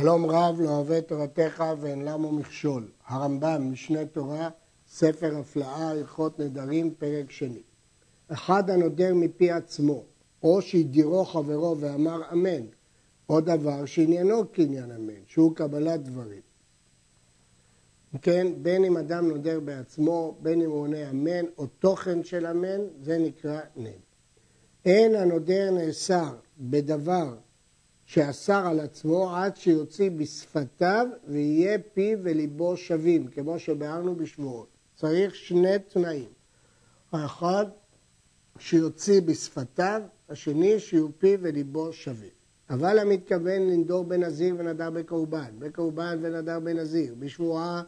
שלום רב לא אוהב תורתך ואין למו מכשול. הרמב"ם, משנה תורה, ספר הפלאה, הלכות נדרים, פרק שני. אחד הנודר מפי עצמו, או שהדירו חברו ואמר אמן, או דבר שעניינו קניין אמן, שהוא קבלת דברים. כן, בין אם אדם נודר בעצמו, בין אם הוא עונה אמן, או תוכן של אמן, זה נקרא נד. אין הנודר נאסר בדבר שאסר על עצמו עד שיוציא בשפתיו ויהיה פיו וליבו שווים, כמו שביארנו בשבועות. צריך שני תנאים. האחד, שיוציא בשפתיו, השני, שיהיו פיו וליבו שווים. אבל המתכוון לנדור בנזיר ונדר בקורבן, בקורבן ונדר בנזיר, בשבועה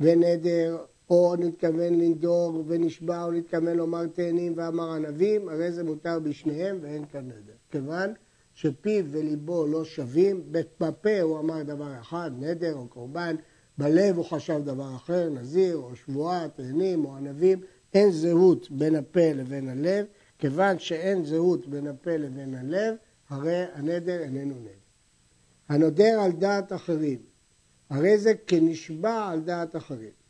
ונדר, או נתכוון לנדור ונשבע, או נתכוון לומר תאנים ואמר ענבים, הרי זה מותר בשניהם ואין כאן נדר. כיוון שפיו וליבו לא שווים, בפה הוא אמר דבר אחד, נדר או קורבן, בלב הוא חשב דבר אחר, נזיר או שבועה, תאנים או ענבים, אין זהות בין הפה לבין הלב, כיוון שאין זהות בין הפה לבין הלב, הרי הנדר איננו נדר. הנודר על דעת אחרים, הרי זה כנשבע על דעת אחרים.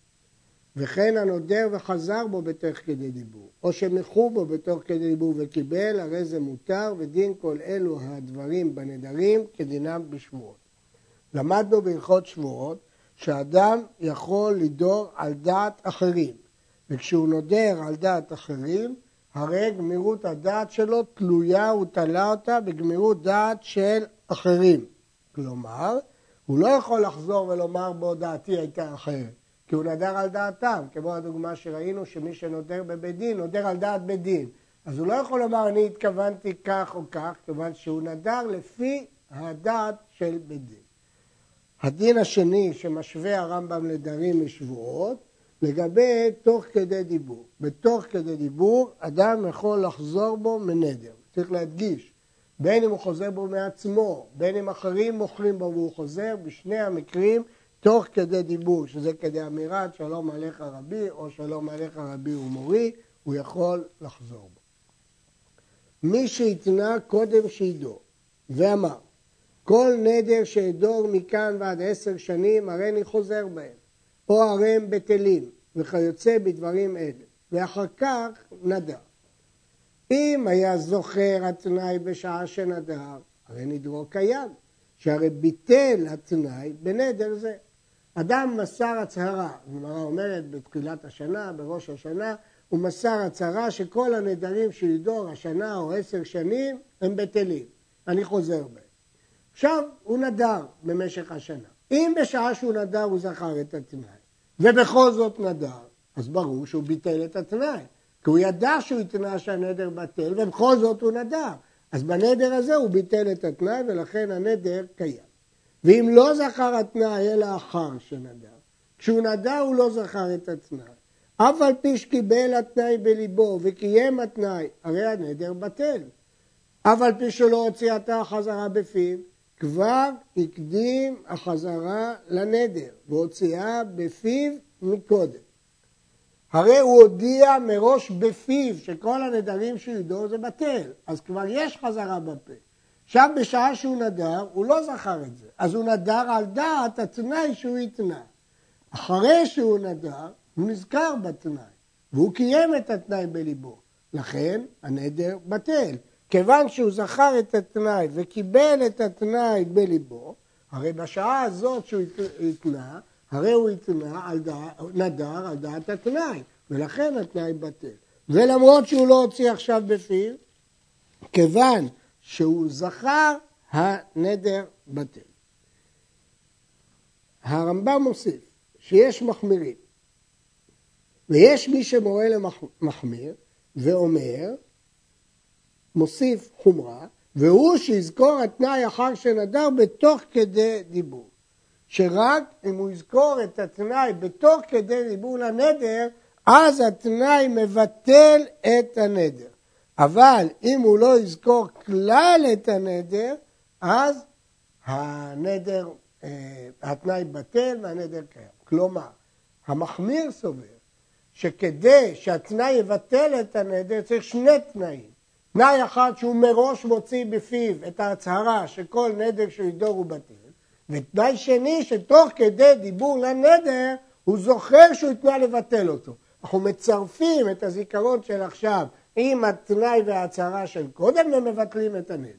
וכן הנודר וחזר בו בתוך כדי דיבור, או שמחו בו בתוך כדי דיבור וקיבל, הרי זה מותר, ודין כל אלו הדברים בנדרים כדינם בשבועות. למדנו בהלכות שבועות שאדם יכול לדור על דעת אחרים, וכשהוא נודר על דעת אחרים, הרי גמירות הדעת שלו תלויה, ותלה אותה בגמירות דעת של אחרים. כלומר, הוא לא יכול לחזור ולומר בו דעתי הייתה אחרת. כי הוא נדר על דעתם, כמו הדוגמה שראינו שמי שנודר בבית דין, נודר על דעת בית דין. אז הוא לא יכול לומר אני התכוונתי כך או כך, כיוון שהוא נדר לפי הדעת של בית דין. הדין השני שמשווה הרמב"ם לדרים משבועות, לגבי תוך כדי דיבור. בתוך כדי דיבור אדם יכול לחזור בו מנדר. צריך להדגיש, בין אם הוא חוזר בו מעצמו, בין אם אחרים מוכרים בו והוא חוזר, בשני המקרים תוך כדי דיבור, שזה כדי אמירת שלום עליך רבי, או שלום עליך רבי ומורי, הוא יכול לחזור בו. מי שהתנה קודם שידור ואמר, כל נדר שאדור מכאן ועד עשר שנים, הרי אני חוזר בהם, או הרי הם בטלים, וכיוצא בדברים אלה, ואחר כך נדר. אם היה זוכר התנאי בשעה שנדר, הרי נדרו קיים, שהרי ביטל התנאי בנדר זה. אדם מסר הצהרה, הגמרא אומרת בתחילת השנה, בראש השנה, הוא מסר הצהרה שכל הנדרים שידור השנה או עשר שנים הם בטלים. אני חוזר בהם. עכשיו הוא נדר במשך השנה. אם בשעה שהוא נדר הוא זכר את התנאי, ובכל זאת נדר, אז ברור שהוא ביטל את התנאי. כי הוא ידע שהוא התנה שהנדר בטל, ובכל זאת הוא נדר. אז בנדר הזה הוא ביטל את התנאי, ולכן הנדר קיים. ואם לא זכר התנאי אלא אחר שנדר, כשהוא נדר הוא לא זכר את התנאי. אף על פי שקיבל התנאי בליבו וקיים התנאי, הרי הנדר בטל. אף על פי שלא הוציאתה החזרה בפיו, כבר הקדים החזרה לנדר, והוציאה בפיו מקודם. הרי הוא הודיע מראש בפיו שכל הנדרים שהוא ידעו זה בטל, אז כבר יש חזרה בפה. עכשיו בשעה שהוא נדר, הוא לא זכר את זה, אז הוא נדר על דעת התנאי שהוא התנה. אחרי שהוא נדר, הוא נזכר בתנאי, והוא קיים את התנאי בליבו. לכן הנדר בטל. כיוון שהוא זכר את התנאי וקיבל את התנאי בליבו, הרי בשעה הזאת שהוא התנה, הרי הוא התנה על דעת, נדר על דעת התנאי, ולכן התנאי בטל. ולמרות שהוא לא הוציא עכשיו בפיו, כיוון שהוא זכר, הנדר בטל. הרמב"ם מוסיף שיש מחמירים, ויש מי שמורה למחמיר ואומר, מוסיף חומרה, והוא שיזכור התנאי אחר שנדר בתוך כדי דיבור. שרק אם הוא יזכור את התנאי בתוך כדי דיבור לנדר, אז התנאי מבטל את הנדר. אבל אם הוא לא יזכור כלל את הנדר, אז הנדר, אה, התנאי בטל והנדר קיים. כלומר, המחמיר סובר שכדי שהתנאי יבטל את הנדר צריך שני תנאים. תנאי אחד שהוא מראש מוציא בפיו את ההצהרה שכל נדר שהוא ידור הוא בטל, ותנאי שני, שתוך כדי דיבור לנדר, הוא זוכר שהוא התנה לבטל אותו. אנחנו מצרפים את הזיכרון של עכשיו עם התנאי וההצהרה של קודם ומבטלים את הנדר.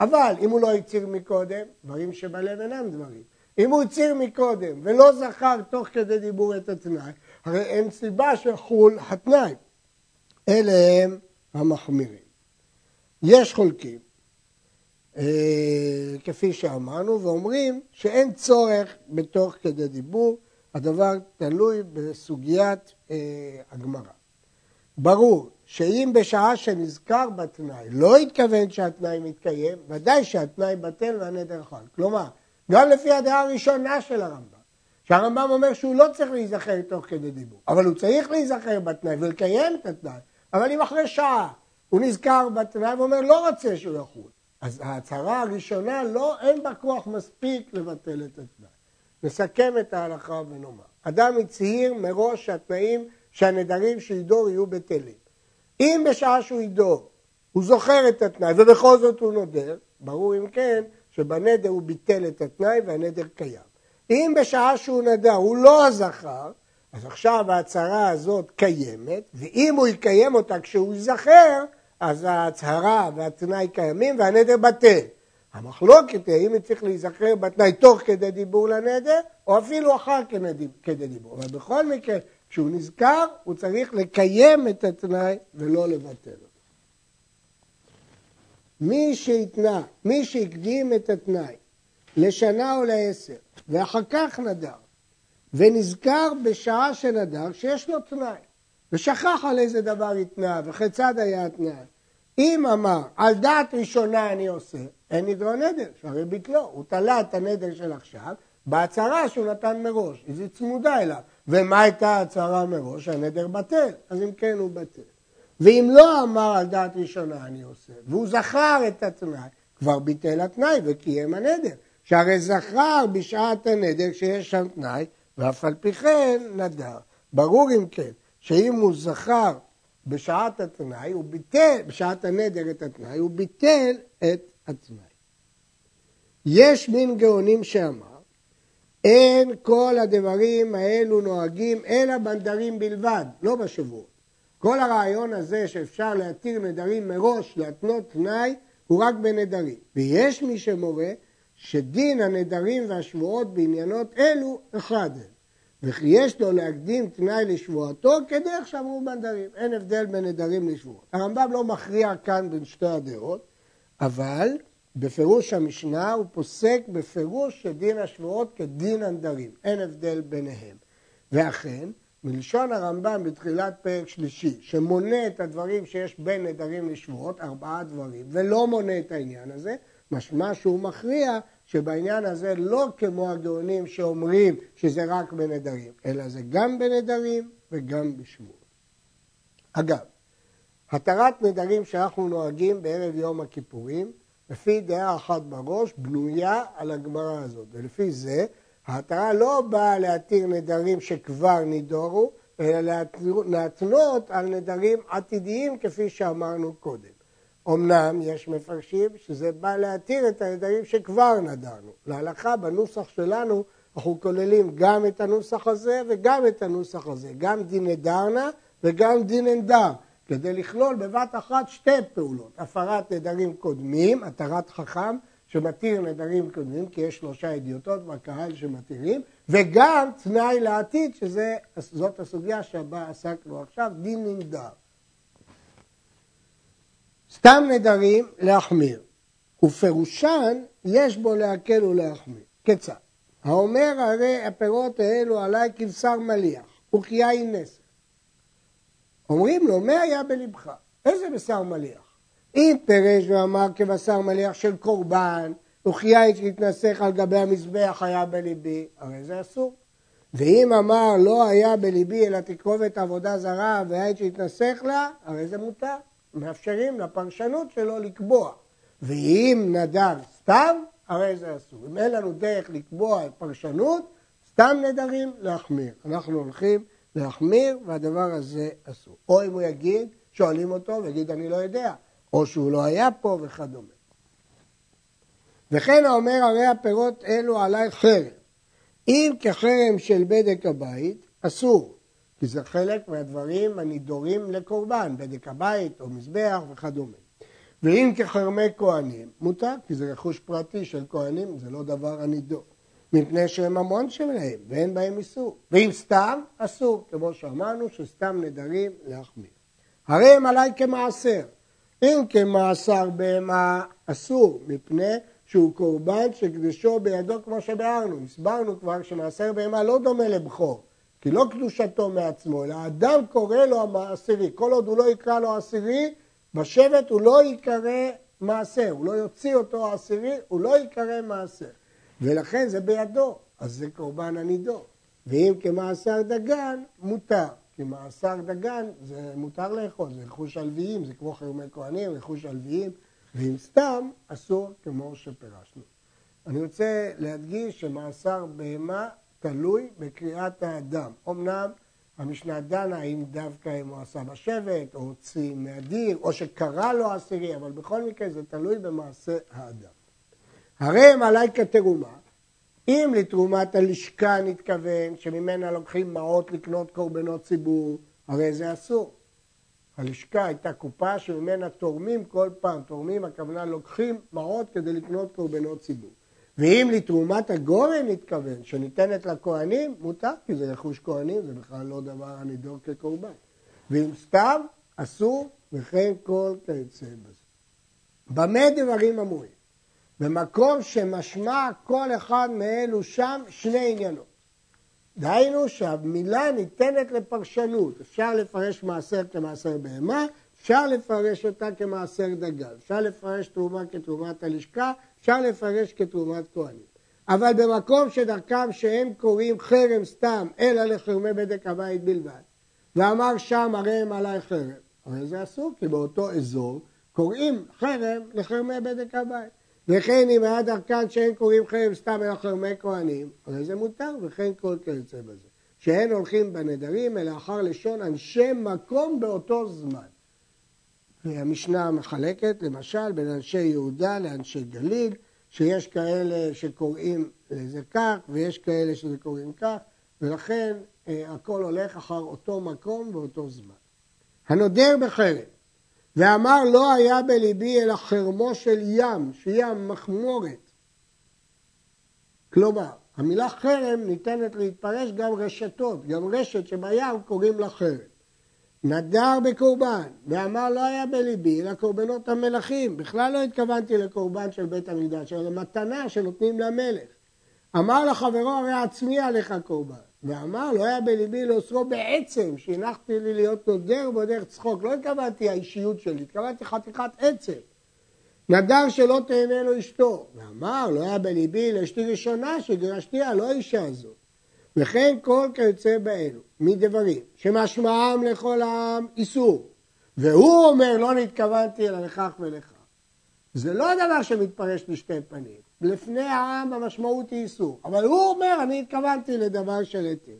אבל אם הוא לא הצהיר מקודם, דברים שבלב אינם דברים. אם הוא הצהיר מקודם ולא זכר תוך כדי דיבור את התנאי, הרי אין סיבה שיחול התנאי. אלה הם המחמירים. יש חולקים, אה, כפי שאמרנו, ואומרים שאין צורך בתוך כדי דיבור, הדבר תלוי בסוגיית אה, הגמרא. ברור שאם בשעה שנזכר בתנאי לא התכוון שהתנאי מתקיים, ודאי שהתנאי בטל והנדר חל. כלומר, גם לפי הדעה הראשונה של הרמב"ם, שהרמב"ם אומר שהוא לא צריך להיזכר תוך כדי דיבור, אבל הוא צריך להיזכר בתנאי ולקיים את התנאי, אבל אם אחרי שעה הוא נזכר בתנאי ואומר לא רוצה שהוא יחול, אז ההצהרה הראשונה לא, אין בה כוח מספיק לבטל את התנאי. נסכם את ההלכה ונאמר, אדם הצהיר מראש שהתנאים שהנדרים שידור יהיו בטלים. אם בשעה שהוא ידור הוא זוכר את התנאי ובכל זאת הוא נודר, ברור אם כן שבנדר הוא ביטל את התנאי והנדר קיים. אם בשעה שהוא נדר הוא לא זכר, אז עכשיו ההצהרה הזאת קיימת, ואם הוא יקיים אותה כשהוא ייזכר, אז ההצהרה והתנאי קיימים והנדר בטל. המחלוקת היא האם צריך להיזכר בתנאי תוך כדי דיבור לנדר, או אפילו אחר כדי דיבור. אבל בכל מקרה, כשהוא נזכר, הוא צריך לקיים את התנאי ולא לבטל אותו. מי שהתנה, מי שהקדים את התנאי לשנה או לעשר, ואחר כך נדר, ונזכר בשעה שנדר שיש לו תנאי, ושכח על איזה דבר התנה, וכיצד היה התנאי. אם אמר, על דעת ראשונה אני עושה, אין נדרו נדר, שהרי ביטלו, הוא תלה את הנדר של עכשיו בהצהרה שהוא נתן מראש, אז היא צמודה אליו. ומה הייתה ההצהרה מראש? הנדר בטל, אז אם כן הוא בטל. ואם לא אמר על דעת ראשונה אני עושה, והוא זכר את התנאי, כבר ביטל התנאי וקיים הנדר. שהרי זכר בשעת הנדר שיש שם תנאי, ואף על פי כן נדר. ברור אם כן, שאם הוא זכר בשעת התנאי, הוא ביטל, בשעת הנדר את התנאי, הוא ביטל את התנאי. יש מין גאונים שאמר, אין כל הדברים האלו נוהגים אלא בנדרים בלבד, לא בשבועות. כל הרעיון הזה שאפשר להתיר נדרים מראש, להתנות תנאי, הוא רק בנדרים. ויש מי שמורה שדין הנדרים והשבועות בעניינות אלו אחד הם. וכי יש לו להקדים תנאי לשבועתו כדרך שאמרו בנדרים. אין הבדל בין נדרים לשבועות. הרמב"ם לא מכריע כאן בין שתי הדעות, אבל בפירוש המשנה הוא פוסק בפירוש שדין השבועות כדין הנדרים. אין הבדל ביניהם. ואכן, מלשון הרמב"ם בתחילת פרק שלישי, שמונה את הדברים שיש בין נדרים לשבועות, ארבעה דברים, ולא מונה את העניין הזה, משמע שהוא מכריע שבעניין הזה לא כמו הגאונים שאומרים שזה רק בנדרים, אלא זה גם בנדרים וגם בשבועות. אגב, התרת נדרים שאנחנו נוהגים בערב יום הכיפורים, לפי דעה אחת בראש, בנויה על הגמרא הזאת. ולפי זה, ההתרה לא באה להתיר נדרים שכבר נידורו, אלא להתנות על נדרים עתידיים כפי שאמרנו קודם. אמנם יש מפרשים שזה בא להתיר את הנדרים שכבר נדרנו. להלכה בנוסח שלנו אנחנו כוללים גם את הנוסח הזה וגם את הנוסח הזה, גם דין נדרנה וגם דין נדר, כדי לכלול בבת אחת שתי פעולות, הפרת נדרים קודמים, התרת חכם שמתיר נדרים קודמים, כי יש שלושה ידיעותות בקהל שמתירים, וגם תנאי לעתיד, שזאת הסוגיה שבה עסקנו עכשיו, דין ננדר. סתם נדרים להחמיר, ופירושן יש בו להקל ולהחמיר. כיצד? האומר הרי הפירות האלו עליי כבשר מליח, וכיין נסך. אומרים לו, מה היה בלבך? איזה בשר מליח? אם פירש ואמר כבשר מליח של קורבן, וכיין שהתנסך על גבי המזבח היה בליבי, הרי זה אסור. ואם אמר לא היה בליבי אלא תקרובת עבודה זרה והיין שהתנסך לה, הרי זה מותר. מאפשרים לפרשנות שלו לקבוע. ואם נדר סתם, הרי זה אסור. אם אין לנו דרך לקבוע פרשנות, סתם נדרים, להחמיר. אנחנו הולכים להחמיר, והדבר הזה אסור. או אם הוא יגיד, שואלים אותו ויגיד אני לא יודע, או שהוא לא היה פה וכדומה. וכן האומר הרי הפירות אלו עלי חרם. אם כחרם של בדק הבית, אסור, כי זה חלק מהדברים הנידורים לקורבן, בדק הבית או מזבח וכדומה. ואם כחרמי כהנים, מותר, כי זה רכוש פרטי של כהנים, זה לא דבר הנידור. מפני שהם ממון שלהם, ואין בהם איסור. ואם סתם, אסור, כמו שאמרנו, שסתם נדרים להחמיר. הרי הם עליי כמעשר. אם כמעשר בהמה, אסור, מפני שהוא קורבן שקדושו בידו כמו שביארנו. הסברנו כבר שמעשר בהמה לא דומה לבכור, כי לא קדושתו מעצמו, אלא האדם קורא לו המעשירי. כל עוד הוא לא יקרא לו עשירי, בשבט הוא לא ייקרא מעשר, הוא לא יוציא אותו עשירי, הוא לא ייקרא מעשר. ולכן זה בידו, אז זה קורבן הנידו. ואם כמעשר דגן, מותר. כי מעשר דגן זה מותר לאכול, זה רכוש הלוויים, זה כמו חירומי כהנים, רכוש הלוויים, ואם סתם, אסור כמו שפירשנו. אני רוצה להדגיש שמעשר בהמה תלוי בקריאת האדם. אמנם המשנה דנה אם דווקא אם הוא עשה בשבט, או הוציא מהדיר, או שקרא לו עשירי, אבל בכל מקרה זה תלוי במעשה האדם. הרי הם עליי כתרומה, אם לתרומת הלשכה נתכוון, שממנה לוקחים מעות לקנות קורבנות ציבור, הרי זה אסור. הלשכה הייתה קופה שממנה תורמים כל פעם, תורמים הכוונה לוקחים מעות כדי לקנות קורבנות ציבור. ואם לתרומת הגורן נתכוון, שניתנת לכהנים, מותר, כי זה רכוש כהנים, זה בכלל לא דבר הנידור כקורבן. ואם סתם, אסור, וכן כל כיוצא בזה. במה דברים אמורים? במקום שמשמע כל אחד מאלו שם שני עניינות. דהיינו שהמילה ניתנת לפרשנות, אפשר לפרש מעשר כמעשר בהמה, אפשר לפרש אותה כמעשר דגל, אפשר לפרש תרומה כתרומת הלשכה, אפשר לפרש כתרומת כהנים. אבל במקום שדרכם שהם קוראים חרם סתם, אלא לחרמי בדק הבית בלבד, ואמר שם הרי הם עלי חרם, הרי זה אסור, כי באותו אזור קוראים חרם לחרמי בדק הבית. וכן אם היה דרכן שאין קוראים חרם סתם אלא חרמי כהנים, הרי זה מותר, וכן כל כיוצא בזה. שאין הולכים בנדרים אלא אחר לשון אנשי מקום באותו זמן. המשנה מחלקת למשל בין אנשי יהודה לאנשי גליל, שיש כאלה שקוראים לזה כך ויש כאלה שזה קוראים כך, ולכן אה, הכל הולך אחר אותו מקום באותו זמן. הנודר בחרם ואמר לא היה בליבי אלא חרמו של ים, שים מחמורת. כלומר, המילה חרם ניתנת להתפרש גם רשתות, גם רשת שבים קוראים לה חרם. נדר בקורבן, ואמר לא היה בליבי, אלא קורבנות המלכים. בכלל לא התכוונתי לקורבן של בית המקדש, אלא למתנה שנותנים למלך. אמר לחברו, הרי עצמי עליך קורבן. ואמר, לא היה בליבי לאוסרו בעצם, שהנחתי לי להיות נודר בדרך צחוק. לא התכוונתי האישיות שלי, התכוונתי חתיכת עצם. נדר שלא תהנה לו אשתו. ואמר, לא היה בליבי לאשתי ראשונה שגירשתיה, לא האישה הזאת. וכן כל כיוצא באלו, מדברים, שמשמעם לכל העם איסור. והוא אומר, לא נתכוונתי אלא לכך ולכך. זה לא הדבר שמתפרש לשתי פנים. לפני העם המשמעות היא איסור. אבל הוא אומר, אני התכוונתי לדבר של היתר.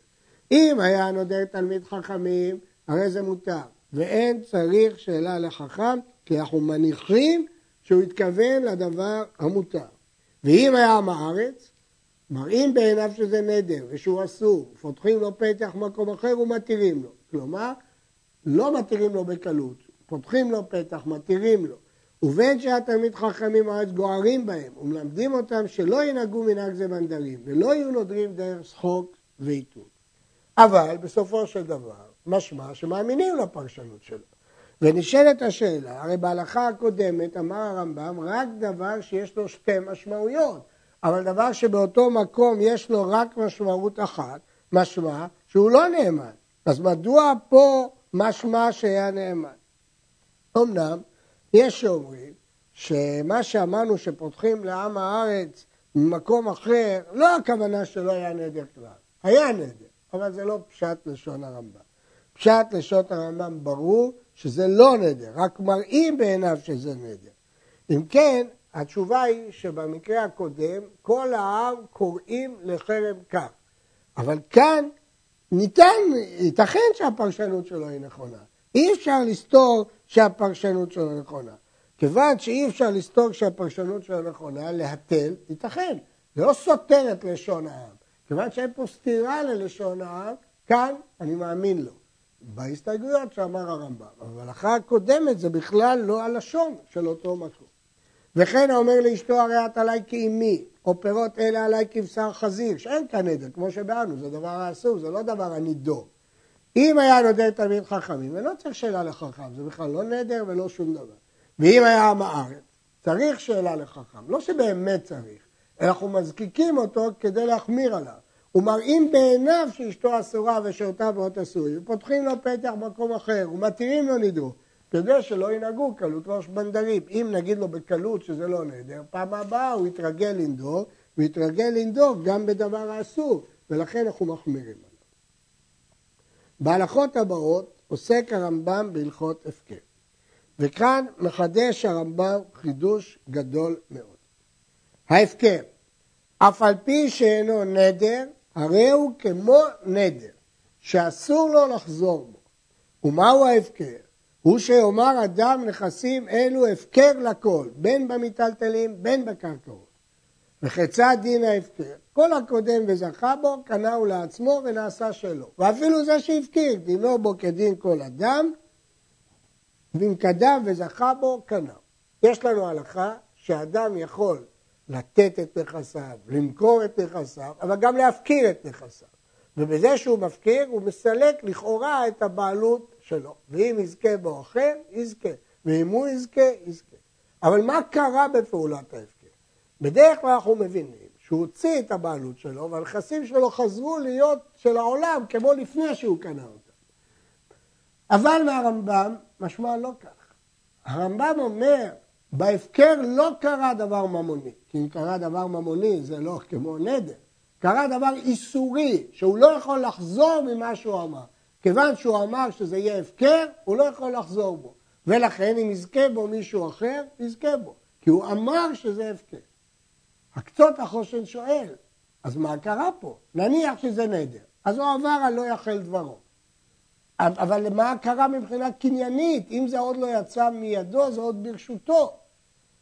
אם היה נודר תלמיד חכמים, הרי זה מותר. ואין צריך שאלה לחכם, כי אנחנו מניחים שהוא התכוון לדבר המותר. ואם היה עם הארץ, מראים בעיניו שזה נדר ושהוא אסור, פותחים לו פתח במקום אחר ומתירים לו. כלומר, לא מתירים לו בקלות, פותחים לו פתח, מתירים לו. ובין שהתלמיד חכמים הארץ גוערים בהם ומלמדים אותם שלא ינהגו מנהג זה בנדרים ולא יהיו נודרים דרך שחוק ועיתון. אבל בסופו של דבר משמע שמאמינים לפרשנות שלו. ונשאלת השאלה, הרי בהלכה הקודמת אמר הרמב"ם רק דבר שיש לו שתי משמעויות, אבל דבר שבאותו מקום יש לו רק משמעות אחת, משמע שהוא לא נאמן. אז מדוע פה משמע שהיה נאמן? אמנם יש שאומרים שמה שאמרנו שפותחים לעם הארץ ממקום אחר, לא הכוונה שלא היה נדר כלל, היה נדר, אבל זה לא פשט לשון הרמב"ם. פשט לשון הרמב"ם ברור שזה לא נדר, רק מראים בעיניו שזה נדר. אם כן, התשובה היא שבמקרה הקודם כל העם קוראים לחרם כך, אבל כאן ניתן, ייתכן שהפרשנות שלו היא נכונה. אי אפשר לסתור שהפרשנות שלו נכונה. כיוון שאי אפשר לסתור שהפרשנות שלו נכונה, להתל, ייתכן. זה לא סותר את לשון העם. כיוון שאין פה סתירה ללשון העם, כאן אני מאמין לו. בהסתייגויות שאמר הרמב"ם. אבל ההלכה הקודמת זה בכלל לא הלשון של אותו מקום. וכן האומר לאשתו הרי את עליי כאימי, או פירות אלה עליי כבשר חזיר, שאין כאן נדר, כמו שבאנו, זה דבר האסור, זה לא דבר הנידור. אם היה נודר תלמיד חכמים, ולא צריך שאלה לחכם, זה בכלל לא נדר ולא שום דבר. ואם היה עם הארץ, צריך שאלה לחכם, לא שבאמת צריך, אנחנו מזקיקים אותו כדי להחמיר עליו. ומראים בעיניו שאשתו אסורה ושעותיו מאוד אסורים, ופותחים לו פתח במקום אחר, ומתירים לו נידור, כדי שלא ינהגו קלות ראש בנדרים. אם נגיד לו בקלות שזה לא נדר, פעם הבאה הוא יתרגל לנדור, ויתרגל לנדור גם בדבר האסור, ולכן אנחנו מחמירים עליו. בהלכות הבאות עוסק הרמב"ם בהלכות הפקר. וכאן מחדש הרמב"ם חידוש גדול מאוד. ההפקר, אף על פי שאינו נדר, הרי הוא כמו נדר, שאסור לו לחזור בו. ומהו ההפקר? הוא שיאמר אדם נכסים אלו הפקר לכל, בין במיטלטלים בין בקרקעות. וכיצד דין ההפקר? כל הקודם וזכה בו, קנהו לעצמו ונעשה שלו. ואפילו זה שהפקיר, דינו בו כדין כל אדם, ואם קדם וזכה בו, קנהו. יש לנו הלכה שאדם יכול לתת את נכסיו, למכור את נכסיו, אבל גם להפקיר את נכסיו. ובזה שהוא מפקיר, הוא מסלק לכאורה את הבעלות שלו. ואם יזכה בו אחר, יזכה. ואם הוא יזכה, יזכה. אבל מה קרה בפעולת ההפקר? בדרך כלל אנחנו מבינים שהוא הוציא את הבעלות שלו, והנכסים שלו חזרו להיות של העולם כמו לפני שהוא קנה אותם. אבל מהרמב"ם משמע לא כך. הרמב"ם אומר בהפקר לא קרה דבר ממוני, כי אם קרה דבר ממוני זה לא כמו נדר, קרה דבר איסורי, שהוא לא יכול לחזור ממה שהוא אמר. כיוון שהוא אמר שזה יהיה הפקר, הוא לא יכול לחזור בו. ולכן אם יזכה בו מישהו אחר, יזכה בו. כי הוא אמר שזה הפקר. הקצות החושן שואל, אז מה קרה פה? נניח שזה נדר. אז הוא עבר על לא יחל דברו. אבל מה קרה מבחינה קניינית? אם זה עוד לא יצא מידו, זה עוד ברשותו.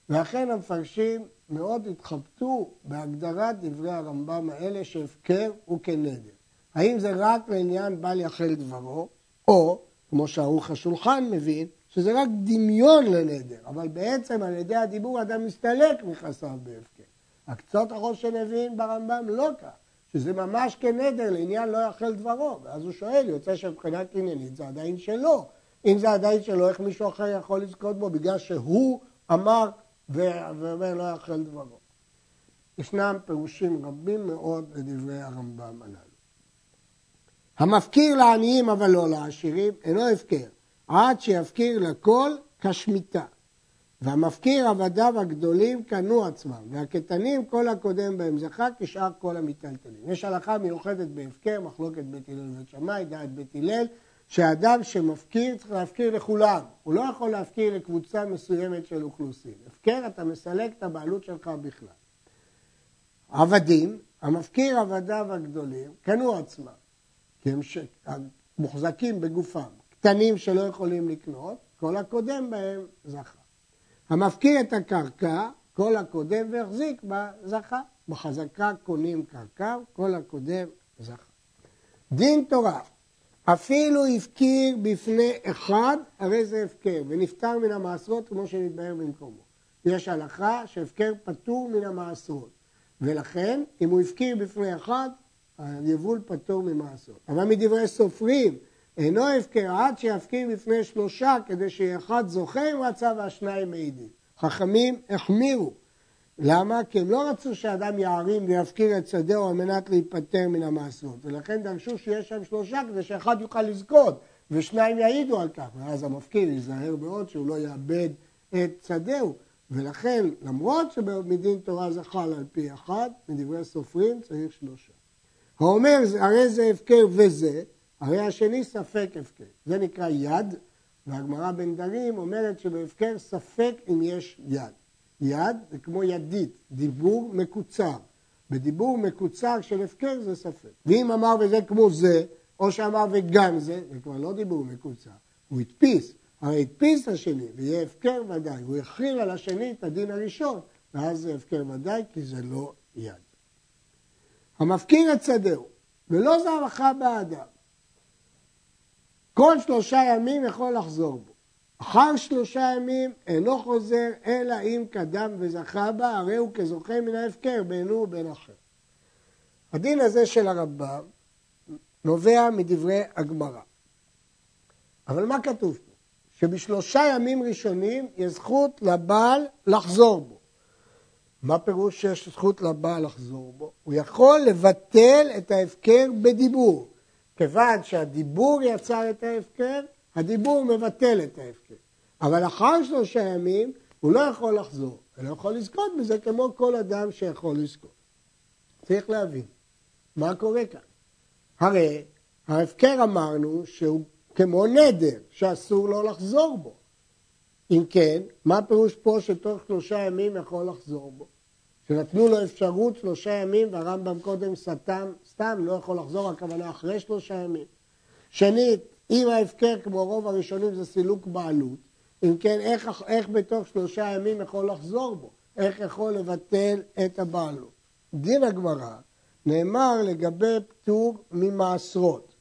ואכן המפרשים מאוד התחבטו בהגדרת דברי הרמב"ם האלה שהפקר הוא כנדר. האם זה רק לעניין בל יחל דברו, או, כמו שערוך השולחן מבין, שזה רק דמיון לנדר, אבל בעצם על ידי הדיבור אדם מסתלק מחסר בהפקר. הקצות הראש שנבין ברמב"ם לא כך, שזה ממש כנדר לעניין לא יחל דברו, ואז הוא שואל, יוצא שמבחינה קניינית זה עדיין שלו. אם זה עדיין שלו, איך מישהו אחר יכול לזכות בו בגלל שהוא אמר ואומר לא יאכל דברו. ישנם פירושים רבים מאוד לדברי הרמב"ם הללו. המפקיר לעניים אבל לא לעשירים אינו הפקר, עד שיפקיר לכל כשמיטה. והמפקיר עבדיו הגדולים קנו עצמם, והקטנים כל הקודם בהם זכה כשאר כל המיטלטלים. יש הלכה מיוחדת בהפקר, מחלוקת בית הלל ובית שמאי, דעת בית הלל, שאדם שמפקיר צריך להפקיר לכולם, הוא לא יכול להפקיר לקבוצה מסוימת של אוכלוסין. הפקר אתה מסלק את הבעלות שלך בכלל. עבדים, המפקיר עבדיו הגדולים, קנו עצמם, כי הם ש... מוחזקים בגופם, קטנים שלא יכולים לקנות, כל הקודם בהם זכה. המפקיר את הקרקע, כל הקודם והחזיק בה זכה. בחזקה קונים קרקע, כל הקודם זכה. דין תורה, אפילו הפקיר בפני אחד, הרי זה הפקר, ונפטר מן המעשרות כמו שנתבהר במקומו. יש הלכה שהפקר פטור מן המעשרות, ולכן אם הוא הפקיר בפני אחד, היבול פטור ממעשרות. אבל מדברי סופרים, אינו הפקר עד שיפקיר בפני שלושה כדי שאחד זוכה אם רצה והשניים מעידים. חכמים החמירו. למה? כי הם לא רצו שאדם יערים ויפקיר את שדהו על מנת להיפטר מן המעשרות, ולכן דרשו שיש שם שלושה כדי שאחד יוכל לזכות ושניים יעידו על כך, ואז המפקיר ייזהר מאוד שהוא לא יאבד את שדהו, ולכן למרות שבמדין תורה זה חל על פי אחד, מדברי סופרים צריך שלושה. האומר הרי זה הפקר וזה, הרי השני ספק הפקר, זה נקרא יד, והגמרא בין דרים אומרת שבהפקר ספק אם יש יד. יד זה כמו ידית, דיבור מקוצר. בדיבור מקוצר של הפקר זה ספק. ואם אמר וזה כמו זה, או שאמר וגם זה, זה כבר לא דיבור מקוצר, הוא הדפיס. הרי הדפיס השני ויהיה הפקר ודאי, הוא הכריל על השני את הדין הראשון, ואז זה הפקר ודאי כי זה לא יד. המפקיר את שדהו, ולא זרחה באדם. כל שלושה ימים יכול לחזור בו. אחר שלושה ימים אינו חוזר, אלא אם קדם וזכה בה, הרי הוא כזוכה מן ההפקר בינו ובין אחר. הדין הזה של הרמב"ם נובע מדברי הגמרא. אבל מה כתוב פה? שבשלושה ימים ראשונים יש זכות לבעל לחזור בו. מה פירוש שיש זכות לבעל לחזור בו? הוא יכול לבטל את ההפקר בדיבור. כיוון שהדיבור יצר את ההפקר, הדיבור מבטל את ההפקר. אבל אחר שלושה ימים הוא לא יכול לחזור, הוא לא יכול לזכות בזה כמו כל אדם שיכול לזכות. צריך להבין, מה קורה כאן? הרי ההפקר אמרנו שהוא כמו נדר, שאסור לו לחזור בו. אם כן, מה הפירוש פה שתוך שלושה ימים יכול לחזור בו? שנתנו לו אפשרות שלושה ימים והרמב"ם קודם סתם, סתם לא יכול לחזור, הכוונה אחרי שלושה ימים. שנית, אם ההפקר כמו רוב הראשונים זה סילוק בעלות, אם כן, איך, איך בתוך שלושה ימים יכול לחזור בו? איך יכול לבטל את הבעלות? דין הגמרא נאמר לגבי פטור ממעשרות.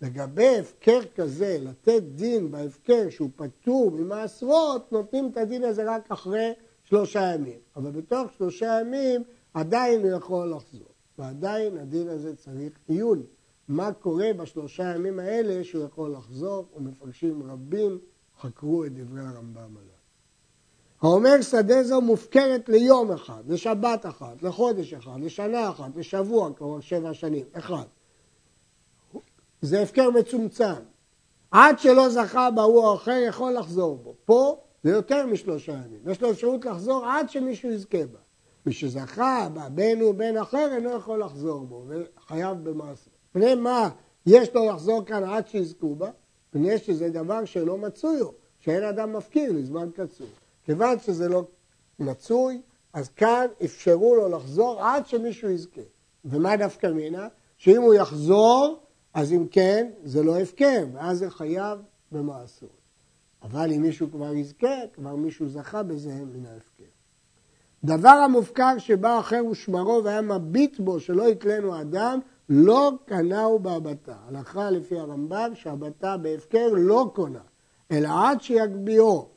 לגבי הפקר כזה, לתת דין בהפקר שהוא פטור ממעשרות, נותנים את הדין הזה רק אחרי שלושה ימים. אבל בתוך שלושה ימים עדיין הוא יכול לחזור. ועדיין הדין הזה צריך עיון. מה קורה בשלושה ימים האלה שהוא יכול לחזור, ומפרשים רבים חקרו את דברי הרמב"ם עליו. האומר שדה זו מופקרת ליום אחד, לשבת אחת, לחודש אחד, לשנה אחת, לשבוע, כלומר שבע שנים, אחד. זה הפקר מצומצם. עד שלא זכה בהוא או אחר יכול לחזור בו. פה זה יותר משלושה ימים. יש לו אפשרות לחזור עד שמישהו יזכה בה. מי שזכה בה, בן הוא בן אחר, אינו יכול לחזור בו, וחייב במעשה. פני מה יש לו לחזור כאן עד שיזכו בה? פני שזה דבר שלא מצוי הוא, שאין אדם מפקיר לזמן קצור. כיוון שזה לא מצוי, אז כאן אפשרו לו לחזור עד שמישהו יזכה. ומה דווקא מינה? שאם הוא יחזור, אז אם כן, זה לא הפקר, ואז זה חייב במעשור. אבל אם מישהו כבר יזכה, כבר מישהו זכה בזה מן ההפקר. דבר המופקר שבא אחר ושמרו והיה מביט בו שלא יתלנו אדם, לא קנהו בהבטה. הלכה לפי הרמב"ם שהבטה בהפקר לא קונה, אלא עד שיגביהו,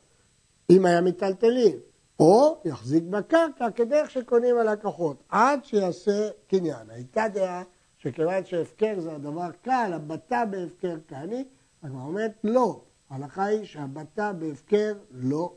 אם היה מיטלטלין, או יחזיק בקרקע כדרך שקונים הלקוחות, עד שיעשה קניין. הייתה דעה שכיוון שהפקר זה הדבר קל, הבטה בהפקר כהני, הגמרא אומרת לא, ההלכה היא שהבטה בהפקר לא